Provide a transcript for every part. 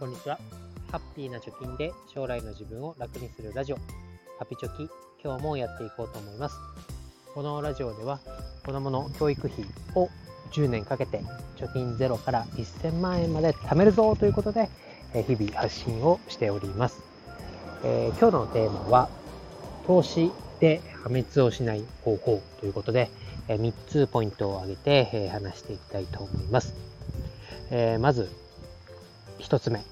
こんにちは。ハッピーな貯金で将来の自分を楽にするラジオ、ハピチョキ、今日もやっていこうと思います。このラジオでは、子供の教育費を10年かけて貯金ゼロから1000万円まで貯めるぞということで、日々発信をしております。えー、今日のテーマは、投資で破滅をしない方法ということで、3つポイントを挙げて、話していきたいと思います。えー、まず、1つ目。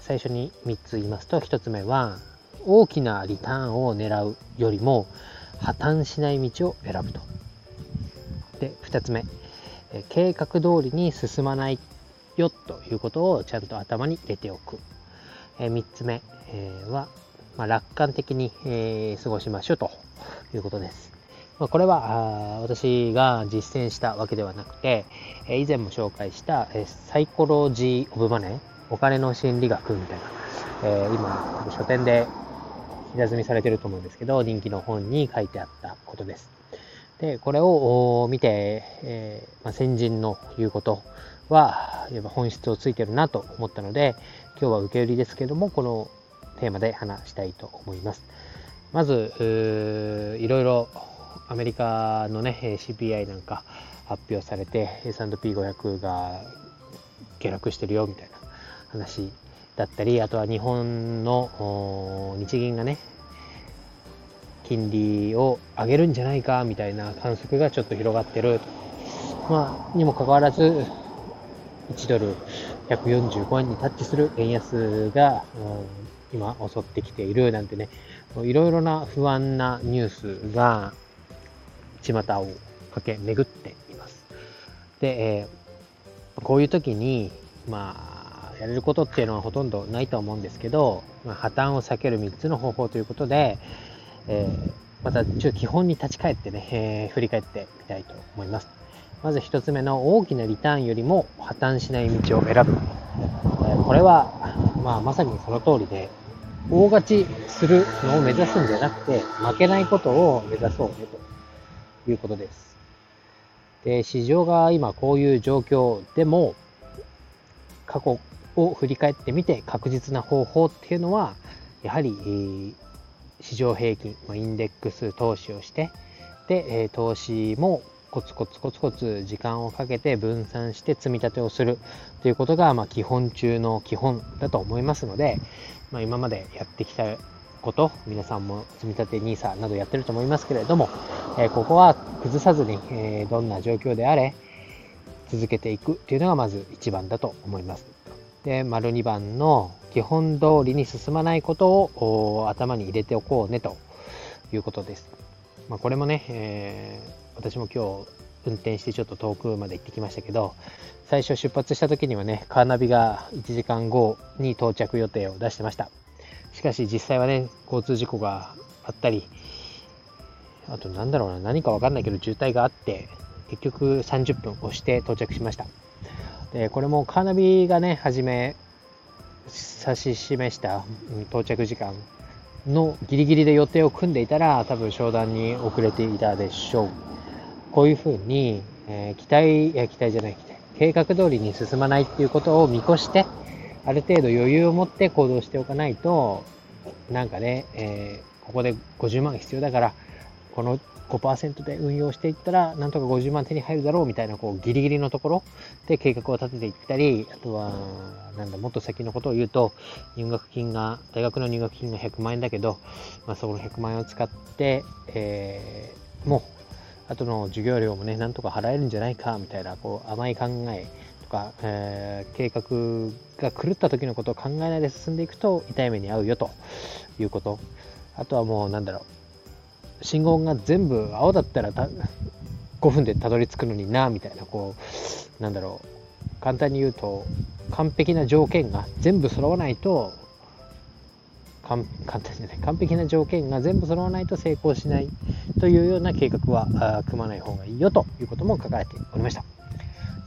最初に3つ言いますと、1つ目は、大きなリターンを狙うよりも、破綻しない道を選ぶと。で、2つ目。計画通りに進まないよということをちゃんと頭に入れておく。3つ目は、ま、楽観的に、過ごしましょうということです。まあ、これは私が実践したわけではなくて、え以前も紹介した、えサイコロジー・オブ・マネー、お金の心理学みたいな、えー、今、書店で平積みされてると思うんですけど、人気の本に書いてあったことです。で、これを見て、えー、まあ、先人の言うことは、やっぱ本質をついてるなと思ったので、今日は受け売りですけども、このテーマで話したいと思います。まず、いろいろアメリカのね、CPI なんか発表されて、S&P500 が下落してるよみたいな話だったり、あとは日本の日銀がね、金利を上げるんじゃないかみたいな観測がちょっと広がってる。まあ、にもかかわらず、1ドル145円にタッチする円安が、今襲ってきているなんてね、いろいろな不安なニュースが巷を駆け巡っています。で、えー、こういう時に、まあ、やれることっていうのはほとんどないと思うんですけど、まあ、破綻を避ける3つの方法ということで、えー、またちょ基本に立ち返ってね、えー、振り返ってみたいと思います。まず1つ目の大きなリターンよりも破綻しない道を選ぶ。えこれは、まあ、まさにその通りで、大勝ちするのを目指すんじゃなくて、負けないことを目指そうねということです。で、市場が今こういう状況でも、過去を振り返ってみて確実な方法っていうのは、やはり、市場平均、インデックス投資をして、で、投資もコツコツコツコツ時間をかけて分散して積み立てをするということが、ま、基本中の基本だと思いますので、まあ、今までやってきたこと、皆さんも積み立て NISA などやってると思いますけれども、え、ここは崩さずに、え、どんな状況であれ、続けていくというのがまず一番だと思います。で、丸2番の基本通りに進まないことを頭に入れておこうねということです。まあ、これもね、えー私も今日運転してちょっと遠くまで行ってきましたけど、最初出発した時にはね、カーナビが1時間後に到着予定を出してました。しかし実際はね、交通事故があったり、あとなんだろうな、何かわかんないけど渋滞があって、結局30分押して到着しました。で、これもカーナビがね、初め指し示した到着時間のギリギリで予定を組んでいたら、多分商談に遅れていたでしょう。こういうふうに、えー、期待、いや、期待じゃない、期待。計画通りに進まないっていうことを見越して、ある程度余裕を持って行動しておかないと、なんかね、えー、ここで50万必要だから、この5%で運用していったら、なんとか50万手に入るだろうみたいな、こう、ギリギリのところで計画を立てていったり、あとは、なんだ、もっと先のことを言うと、入学金が、大学の入学金が100万円だけど、まあ、そこの100万円を使って、えー、もう、後の授業料もね、なんとか払えるんじゃないか、みたいな、こう、甘い考えか、えー、計画が狂った時のことを考えないで進んでいくと、痛い目に遭うよということ。あとはもう、なんだろう、信号が全部青だったら5分でたどり着くのにな、みたいな、こう、なんだろう、簡単に言うと、完璧な条件が全部揃わないと簡単じゃない完璧な条件が全部揃わないと成功しないというような計画は組まない方がいいよということも書かれておりました。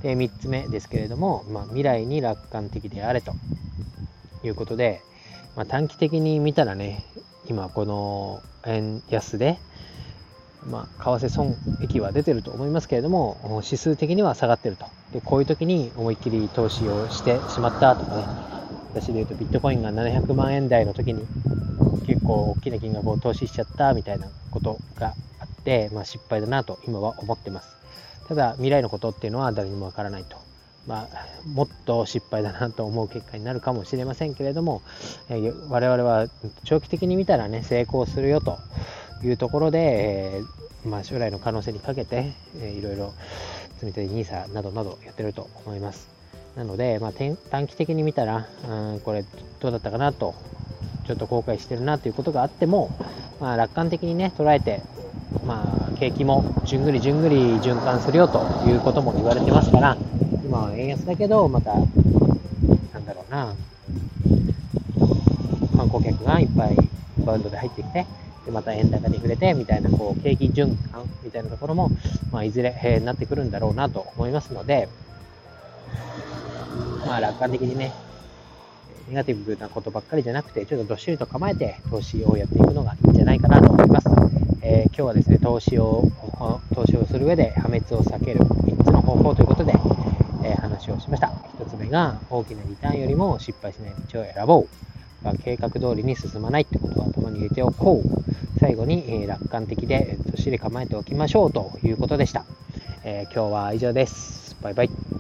で3つ目ですけれども、まあ、未来に楽観的であれということで、まあ、短期的に見たらね今この円安で、まあ、為替損益は出てると思いますけれども指数的には下がってるとでこういう時に思いっきり投資をしてしまったとかね私で言うとビットコインが700万円台の時に結構大きな金額を投資しちゃったみたいなことがあって、まあ、失敗だなと今は思ってます。ただ未来のことっていうのは誰にもわからないと。まあ、もっと失敗だなと思う結果になるかもしれませんけれども、えー、我々は長期的に見たらね成功するよというところで、えー、まあ、将来の可能性にかけて、えー、いろいろ積み立て NISA などなどやってると思います。なので、まあ、短期的に見たら、うん、これどうだったかなと、ちょっと後悔してるなということがあっても、まあ、楽観的にね、捉えて、まあ、景気もじゅんぐりじゅんぐり循環するよということも言われてますから、今は円安だけど、また、なんだろうな、観光客がいっぱいバウンドで入ってきて、でまた円高に触れてみたいなこう景気循環みたいなところも、まあ、いずれ、えー、なってくるんだろうなと思いますので、まあ、楽観的にね、ネガティブなことばっかりじゃなくて、ちょっとどっしりと構えて投資をやっていくのがいいんじゃないかなと思います。えー、今日はですね、投資を、投資をする上で破滅を避ける3つの方法ということで、えー、話をしました。1つ目が、大きなリターンよりも失敗しない道を選ぼう。まあ、計画通りに進まないってことは頭に入れておこう。最後に、えー、楽観的で、どっしり構えておきましょうということでした。え今日は以上です。バイバイ。